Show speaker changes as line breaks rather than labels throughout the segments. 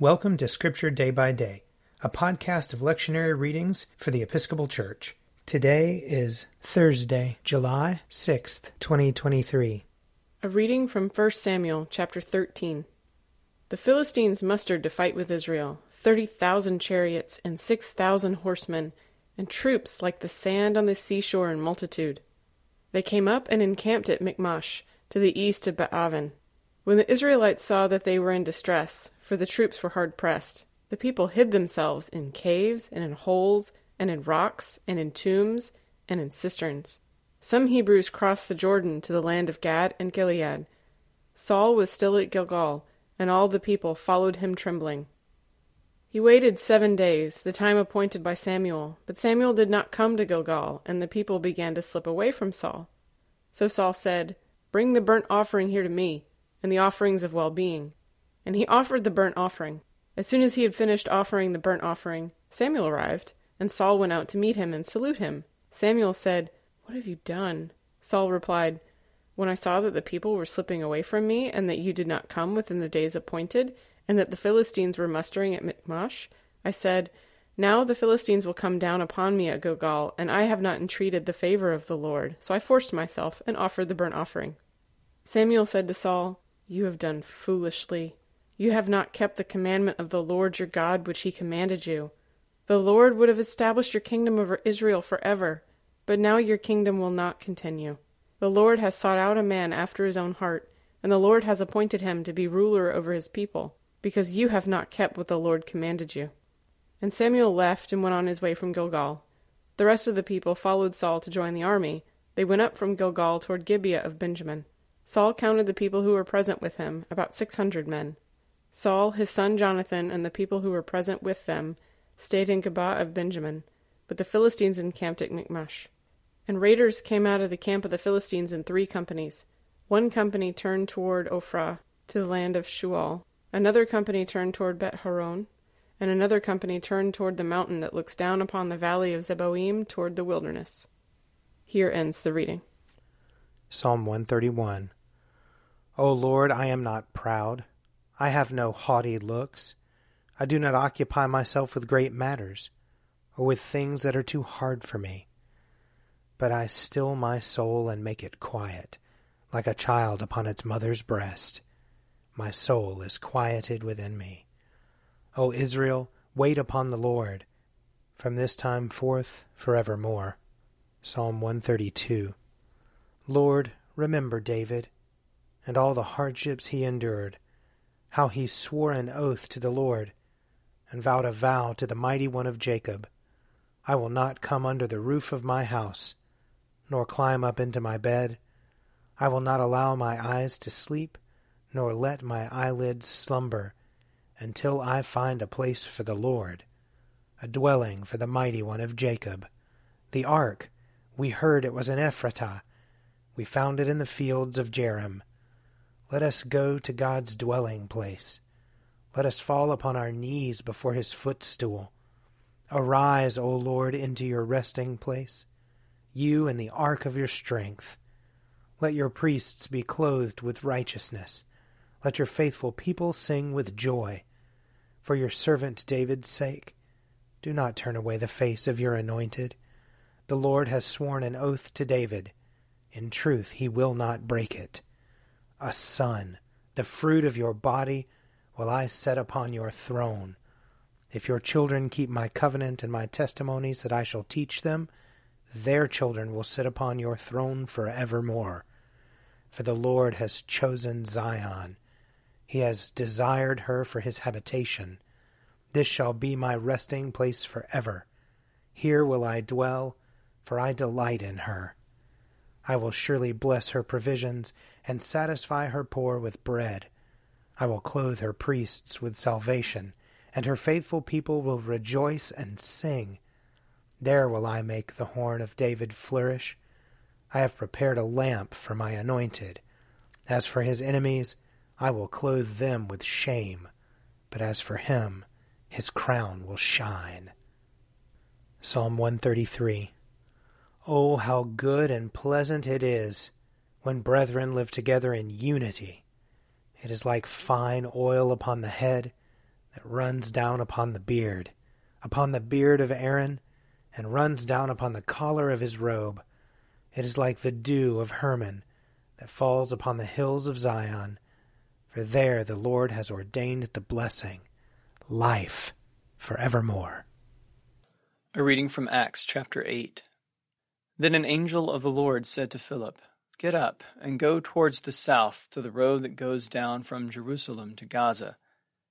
Welcome to Scripture Day by Day, a podcast of lectionary readings for the Episcopal Church. Today is Thursday, July 6th, 2023.
A reading from 1 Samuel chapter 13. The Philistines mustered to fight with Israel, 30,000 chariots and 6,000 horsemen, and troops like the sand on the seashore in multitude. They came up and encamped at Michmash, to the east of Beth-aven. When the Israelites saw that they were in distress, for the troops were hard pressed, the people hid themselves in caves and in holes and in rocks and in tombs and in cisterns. Some Hebrews crossed the Jordan to the land of Gad and Gilead. Saul was still at Gilgal, and all the people followed him trembling. He waited seven days, the time appointed by Samuel, but Samuel did not come to Gilgal, and the people began to slip away from Saul. So Saul said, Bring the burnt offering here to me and the offerings of well being. And he offered the burnt offering. As soon as he had finished offering the burnt offering, Samuel arrived, and Saul went out to meet him and salute him. Samuel said, What have you done? Saul replied, When I saw that the people were slipping away from me, and that you did not come within the days appointed, and that the Philistines were mustering at Michmash, I said, Now the Philistines will come down upon me at Gilgal, and I have not entreated the favor of the Lord. So I forced myself and offered the burnt offering. Samuel said to Saul, you have done foolishly. You have not kept the commandment of the Lord your God which he commanded you. The Lord would have established your kingdom over Israel forever, but now your kingdom will not continue. The Lord has sought out a man after his own heart, and the Lord has appointed him to be ruler over his people, because you have not kept what the Lord commanded you. And Samuel left and went on his way from Gilgal. The rest of the people followed Saul to join the army. They went up from Gilgal toward Gibeah of Benjamin. Saul counted the people who were present with him, about six hundred men. Saul, his son Jonathan, and the people who were present with them stayed in Geba of Benjamin, but the Philistines encamped at Michmash. And raiders came out of the camp of the Philistines in three companies. One company turned toward Ophrah, to the land of Shual. Another company turned toward Beth-horon, and another company turned toward the mountain that looks down upon the valley of Zeboim toward the wilderness. Here ends the reading.
Psalm 131 O Lord, I am not proud. I have no haughty looks. I do not occupy myself with great matters, or with things that are too hard for me. But I still my soul and make it quiet, like a child upon its mother's breast. My soul is quieted within me. O Israel, wait upon the Lord, from this time forth forevermore. Psalm 132. Lord, remember David and all the hardships he endured, how he swore an oath to the Lord, and vowed a vow to the mighty one of Jacob I will not come under the roof of my house, nor climb up into my bed. I will not allow my eyes to sleep, nor let my eyelids slumber, until I find a place for the Lord, a dwelling for the mighty one of Jacob. The ark, we heard it was in Ephratah. We found it in the fields of Jearim. Let us go to God's dwelling place. Let us fall upon our knees before his footstool. Arise, O Lord, into your resting place, you and the ark of your strength. Let your priests be clothed with righteousness. Let your faithful people sing with joy. For your servant David's sake, do not turn away the face of your anointed. The Lord has sworn an oath to David. In truth, he will not break it a son, the fruit of your body, will I set upon your throne. If your children keep my covenant and my testimonies that I shall teach them, their children will sit upon your throne for evermore. For the Lord has chosen Zion. He has desired her for his habitation. This shall be my resting place for ever. Here will I dwell, for I delight in her. I will surely bless her provisions and satisfy her poor with bread. I will clothe her priests with salvation, and her faithful people will rejoice and sing. There will I make the horn of David flourish. I have prepared a lamp for my anointed. As for his enemies, I will clothe them with shame, but as for him, his crown will shine. Psalm 133 Oh, how good and pleasant it is when brethren live together in unity. It is like fine oil upon the head, that runs down upon the beard, upon the beard of Aaron, and runs down upon the collar of his robe. It is like the dew of Hermon that falls upon the hills of Zion, for there the Lord has ordained the blessing, life forevermore.
A reading from Acts chapter 8. Then an angel of the Lord said to Philip, Get up and go towards the south to the road that goes down from Jerusalem to Gaza.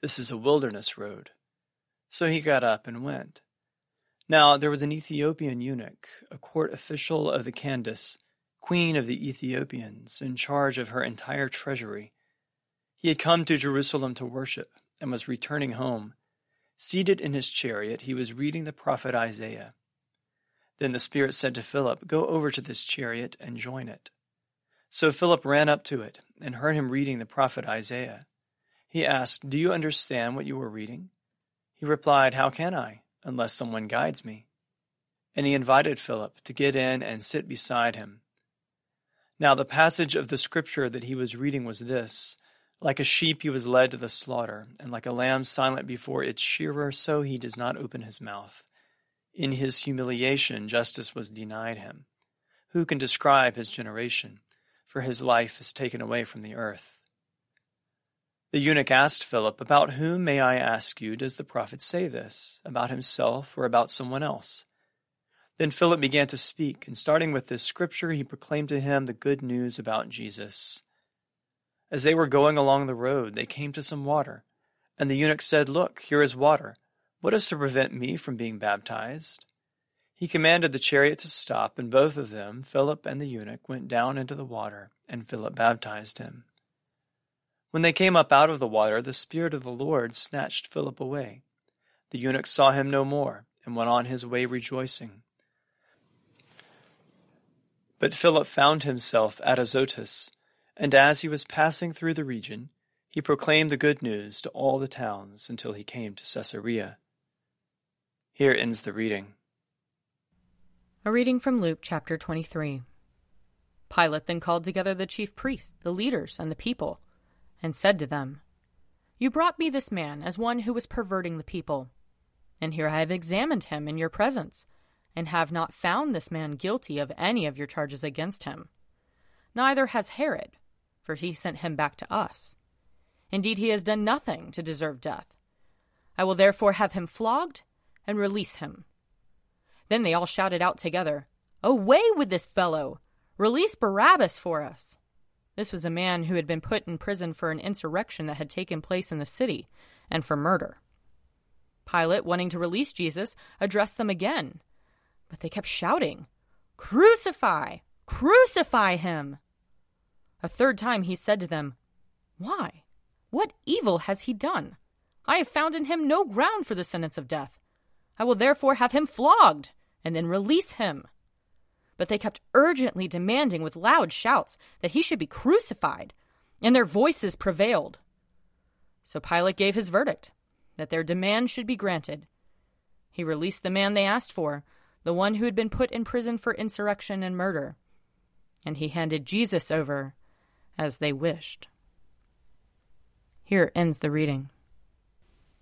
This is a wilderness road. So he got up and went. Now there was an Ethiopian eunuch, a court official of the Candace, queen of the Ethiopians, in charge of her entire treasury. He had come to Jerusalem to worship and was returning home. Seated in his chariot, he was reading the prophet Isaiah. Then the Spirit said to Philip, Go over to this chariot and join it. So Philip ran up to it and heard him reading the prophet Isaiah. He asked, Do you understand what you were reading? He replied, How can I, unless someone guides me? And he invited Philip to get in and sit beside him. Now the passage of the scripture that he was reading was this Like a sheep he was led to the slaughter, and like a lamb silent before its shearer, so he does not open his mouth. In his humiliation, justice was denied him. Who can describe his generation? for his life is taken away from the earth. The eunuch asked Philip, About whom, may I ask you, does the prophet say this? About himself or about someone else? Then Philip began to speak, and starting with this scripture, he proclaimed to him the good news about Jesus. As they were going along the road, they came to some water, and the eunuch said, Look, here is water. What is to prevent me from being baptized? He commanded the chariot to stop, and both of them, Philip and the eunuch, went down into the water, and Philip baptized him. When they came up out of the water, the Spirit of the Lord snatched Philip away. The eunuch saw him no more, and went on his way rejoicing. But Philip found himself at Azotus, and as he was passing through the region, he proclaimed the good news to all the towns until he came to Caesarea. Here ends the reading.
A reading from Luke chapter 23. Pilate then called together the chief priests, the leaders, and the people, and said to them, You brought me this man as one who was perverting the people. And here I have examined him in your presence, and have not found this man guilty of any of your charges against him. Neither has Herod, for he sent him back to us. Indeed, he has done nothing to deserve death. I will therefore have him flogged and release him then they all shouted out together, Away with this fellow! Release Barabbas for us! This was a man who had been put in prison for an insurrection that had taken place in the city and for murder. Pilate, wanting to release Jesus, addressed them again, but they kept shouting, Crucify! Crucify him! A third time he said to them, Why? What evil has he done? I have found in him no ground for the sentence of death. I will therefore have him flogged and then release him. But they kept urgently demanding with loud shouts that he should be crucified, and their voices prevailed. So Pilate gave his verdict that their demand should be granted. He released the man they asked for, the one who had been put in prison for insurrection and murder, and he handed Jesus over as they wished. Here ends the reading.